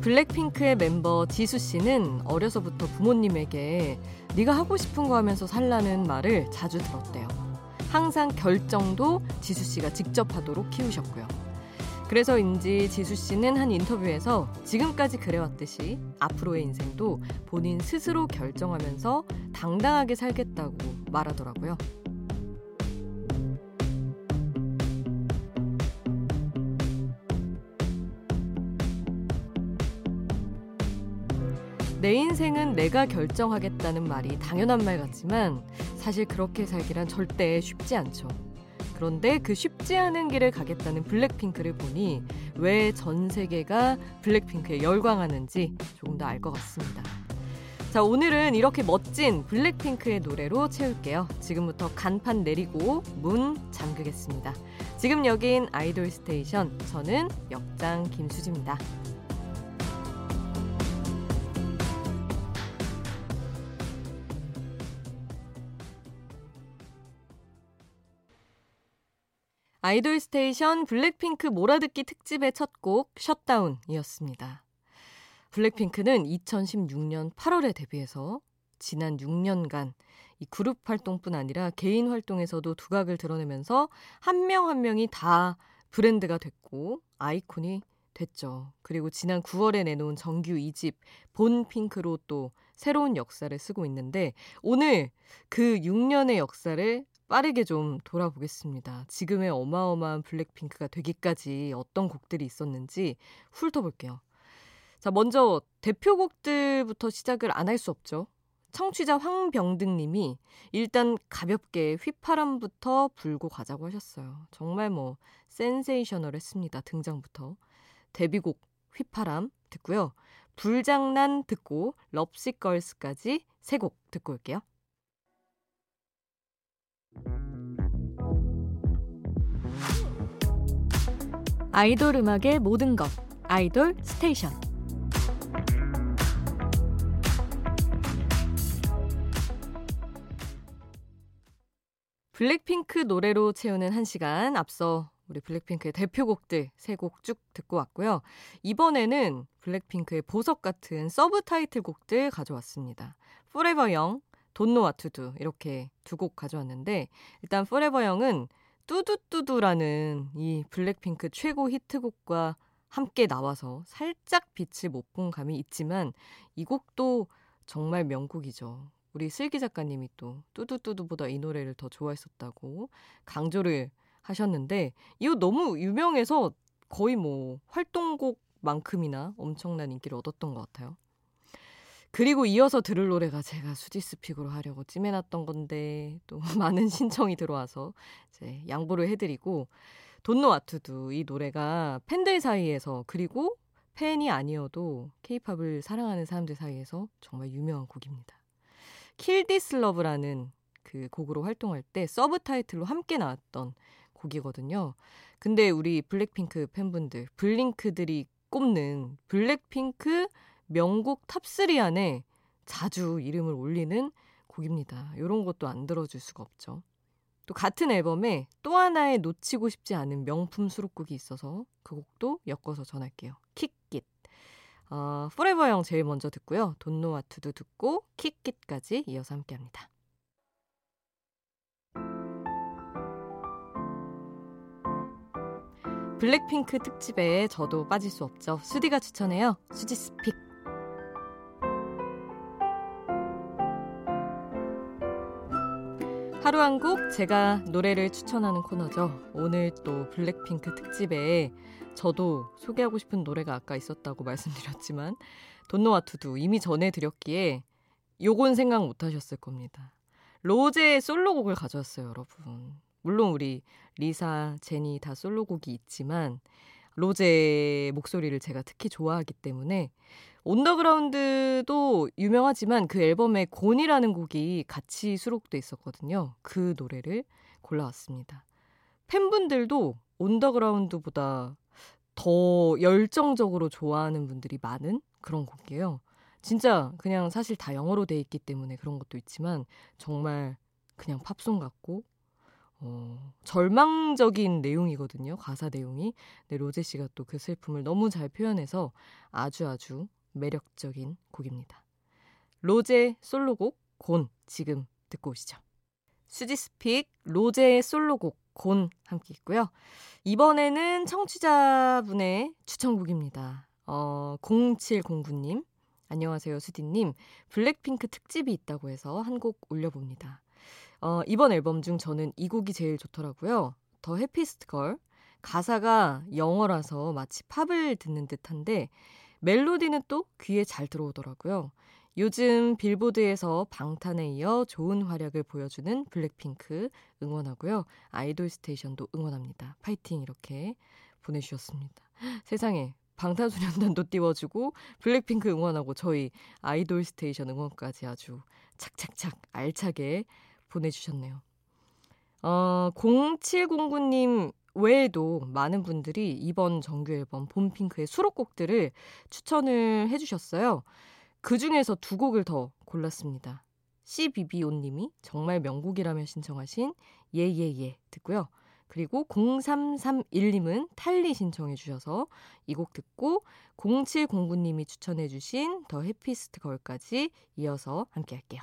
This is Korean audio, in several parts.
블랙핑크의 멤버 지수 씨는 어려서부터 부모님에게 네가 하고 싶은 거 하면서 살라는 말을 자주 들었대요. 항상 결정도 지수 씨가 직접 하도록 키우셨고요. 그래서인지 지수 씨는 한 인터뷰에서 지금까지 그래왔듯이 앞으로의 인생도 본인 스스로 결정하면서 당당하게 살겠다고 말하더라고요. 내 인생은 내가 결정하겠다는 말이 당연한 말 같지만 사실 그렇게 살기란 절대 쉽지 않죠. 그런데 그 쉽지 않은 길을 가겠다는 블랙핑크를 보니 왜 전 세계가 블랙핑크에 열광하는지 조금 더 알 것 같습니다. 자, 오늘은 이렇게 멋진 블랙핑크의 노래로 채울게요. 지금부터 간판 내리고 문 잠그겠습니다. 지금 여긴 Idol Station. 저는 역장 김수지입니다. Idol Station 블랙핑크 몰아듣기 특집의 첫 곡 Shut Down이었습니다. 블랙핑크는 2016년 8월에 데뷔해서 지난 6년간 이 그룹 활동뿐 아니라 개인 활동에서도 두각을 드러내면서 한 명한 한 명이 다 브랜드가 됐고 아이콘이 됐죠. 그리고 지난 9월에 내놓은 정규 2집 Born Pink로 또 새로운 역사를 쓰고 있는데 오늘 그 6년의 역사를 빠르게 좀 돌아보겠습니다. 지금의 어마어마한 블랙핑크가 되기까지 어떤 곡들이 있었는지 훑어볼게요. 자, 먼저 대표곡들부터 시작을 안 할 수 없죠. 청취자 황병등 님이 일단 가볍게 휘파람부터 불고 가자고 하셨어요. 정말 뭐 센세이셔널 했습니다. 등장부터. 데뷔곡 휘파람 듣고요. 불장난 듣고 Lovesick Girls까지 세 곡 듣고 올게요. 아이돌 음악의 모든 것 Idol Station 블랙핑크 노래로 채우는 한 시간 앞서 우리 블랙핑크의 대표곡들 세 곡 쭉 듣고 왔고요. 이번에는 블랙핑크의 보석 같은 서브 타이틀 곡들 가져왔습니다. Forever Young, To Do 이렇게 두 곡 가져왔는데 일단 Forever Young은 뚜두뚜두라는 이 블랙핑크 최고 히트곡과 함께 나와서 살짝 빛을 못 본 감이 있지만 이 곡도 정말 명곡이죠. 우리 슬기 작가님이 또 뚜두뚜두보다 이 노래를 더 좋아했었다고 강조를 하셨는데 이거 너무 유명해서 거의 뭐 활동곡만큼이나 엄청난 인기를 얻었던 것 같아요. 그리고 이어서 들을 노래가 제가 수지's pick으로 하려고 찜해놨던 건데 또 많은 신청이 들어와서 이제 양보를 해드리고 Don't Know What To Do 이 노래가 팬들 사이에서 그리고 팬이 아니어도 케이팝을 사랑하는 사람들 사이에서 정말 유명한 곡입니다. Kill This Love라는 그 곡으로 활동할 때 서브 타이틀로 함께 나왔던 곡이거든요. 근데 우리 블랙핑크 팬분들, 블링크들이 꼽는 블랙핑크 명곡 top 3 안에 자주 이름을 올리는 곡입니다. 이런 것도 안 들어줄 수가 없죠. 또 같은 앨범에 또 하나의 놓치고 싶지 않은 명품 수록곡이 있어서 그 곡도 엮어서 전할게요. 어, Forever Young 제일 먼저 듣고요. Don't Know What To Do 듣고 Kick It까지 이어서 함께합니다. 블랙핑크 특집에 저도 빠질 수 없죠. 수디가 추천해요. 수디's pick. 하루 한 곡 제가 노래를 추천하는 코너죠. 오늘 또 블랙핑크 특집에 저도 소개하고 싶은 노래가 아까 있었다고 말씀드렸지만 Don't Know What To Do 이미 전해드렸기에 요건 생각 못 하셨을 겁니다. 로제의 솔로곡을 가져왔어요, 여러분. 물론 우리 리사, 제니 다 솔로곡이 있지만 로제의 목소리를 제가 특히 좋아하기 때문에 온더그라운드도 유명하지만 그 앨범에 곤이라는 곡이 같이 수록돼 있었거든요. 그 노래를 골라왔습니다. 팬분들도 온더그라운드보다 더 열정적으로 좋아하는 분들이 많은 그런 곡이에요. 진짜 그냥 사실 다 영어로 돼 있기 때문에 그런 것도 있지만 정말 그냥 팝송 같고 어, 절망적인 내용이거든요. 가사 내용이. 네, 로제 씨가 또 그 슬픔을 너무 잘 표현해서 아주 아주 매력적인 곡입니다. 로제 솔로곡 곤 지금 듣고 오시죠. 수지스픽 로제의 솔로곡 곤 함께 있고요. 이번에는 청취자분의 추천곡입니다. 어, 0709님 안녕하세요 수디님 블랙핑크 특집이 있다고 해서 한 곡 올려봅니다. 어, 이번 앨범 중 저는 이 곡이 제일 좋더라고요. The Happiest Girl. 가사가 영어라서 마치 팝을 듣는 듯한데 멜로디는 또 귀에 잘 들어오더라고요. 요즘 빌보드에서 방탄에 이어 좋은 활약을 보여주는 블랙핑크 응원하고요. 아이돌 스테이션도 응원합니다. 파이팅 이렇게 보내주셨습니다. 세상에 방탄소년단도 띄워주고 블랙핑크 응원하고 저희 아이돌 스테이션 응원까지 아주 착착착 알차게 보내주셨네요. 어, 0709님 외에도 많은 분들이 이번 정규 앨범 BORN PINK의 수록곡들을 추천을 해주셨어요. 그 중에서 두 곡을 더 골랐습니다. CBBO님이 정말 명곡이라며 신청하신 예예예 듣고요. 그리고 0331님은 탈리 신청해 주셔서 이 곡 듣고 0709님이 추천해 주신 더 해피스트 걸까지 이어서 함께 할게요.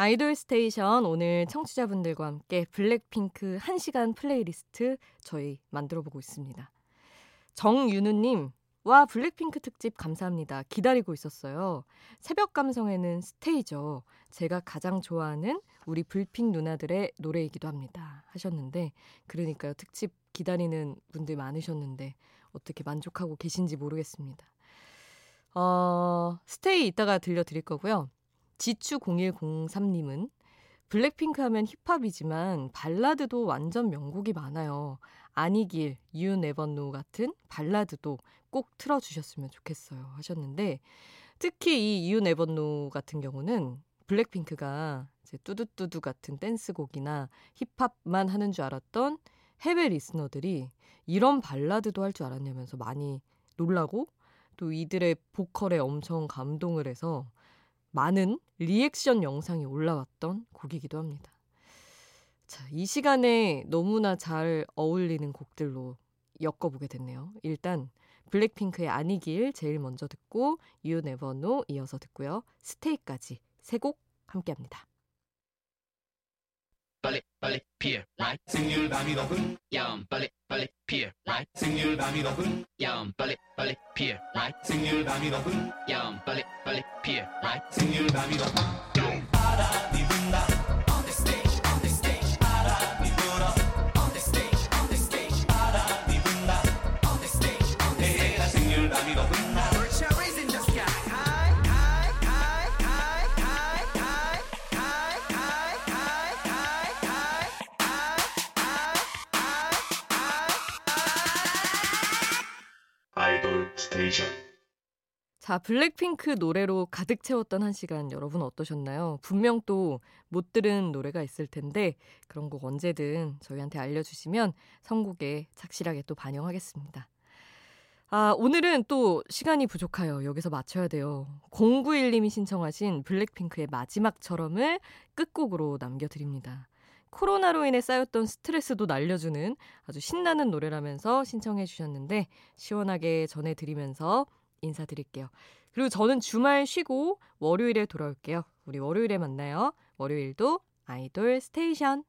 아이돌 스테이션 오늘 청취자분들과 함께 블랙핑크 1시간 플레이리스트 저희 만들어 보고 있습니다. 정윤우님, 와, 블랙핑크 특집 감사합니다. 기다리고 있었어요. 새벽 감성에는 Stay죠. 제가 가장 좋아하는 우리 블핑 누나들의 노래이기도 합니다. 하셨는데, 그러니까요. 특집 기다리는 분들 많으셨는데, 어떻게 만족하고 계신지 모르겠습니다. 어, 스테이 이따가 들려드릴 거고요. 지추0103님은 블랙핑크 하면 힙합이지만 발라드도 완전 명곡이 많아요. 아니길, You Never Know 같은 발라드도 꼭 틀어주셨으면 좋겠어요. 하셨는데, 특히 이 You Never Know 같은 경우는 블랙핑크가 이제 뚜두뚜두 같은 댄스곡이나 힙합만 하는 줄 알았던 해외 리스너들이 이런 발라드도 할 줄 알았냐면서 많이 놀라고 또 이들의 보컬에 엄청 감동을 해서 많은 리액션 영상이 올라왔던 곡이기도 합니다. 자, 이 시간에 너무나 잘 어울리는 곡들로 엮어보게 됐네요. 일단 블랙핑크의 아니길 제일 먼저 듣고 You Never Know 이어서 듣고요. 스테이까지 세 곡 함께합니다. 빨리 빨리 피어 라이 생률 밤이 높은 야음 빨리 빨리 피어 라이 생률 밤이 높은 야음 빨리 빨리 피어 라이 생률 밤이 높은 야음 빨리 빨리 피어 라이 생률 밤이 높은 바람이 분다 자, 블랙핑크 노래로 가득 채웠던 한 시간 여러분 어떠셨나요? 분명 또 못 들은 노래가 있을 텐데 그런 곡 언제든 저희한테 알려주시면 선곡에 착실하게 또 반영하겠습니다. 아, 오늘은 또 시간이 부족해요. 여기서 맞춰야 돼요. 091님이 신청하신 블랙핑크의 마지막처럼을 끝곡으로 남겨드립니다. 코로나로 인해 쌓였던 스트레스도 날려주는 아주 신나는 노래라면서 신청해 주셨는데 시원하게 전해드리면서 인사드릴게요. 그리고 저는 주말 쉬고 월요일에 돌아올게요. 우리 월요일에 만나요. 월요일도 아이돌 스테이션.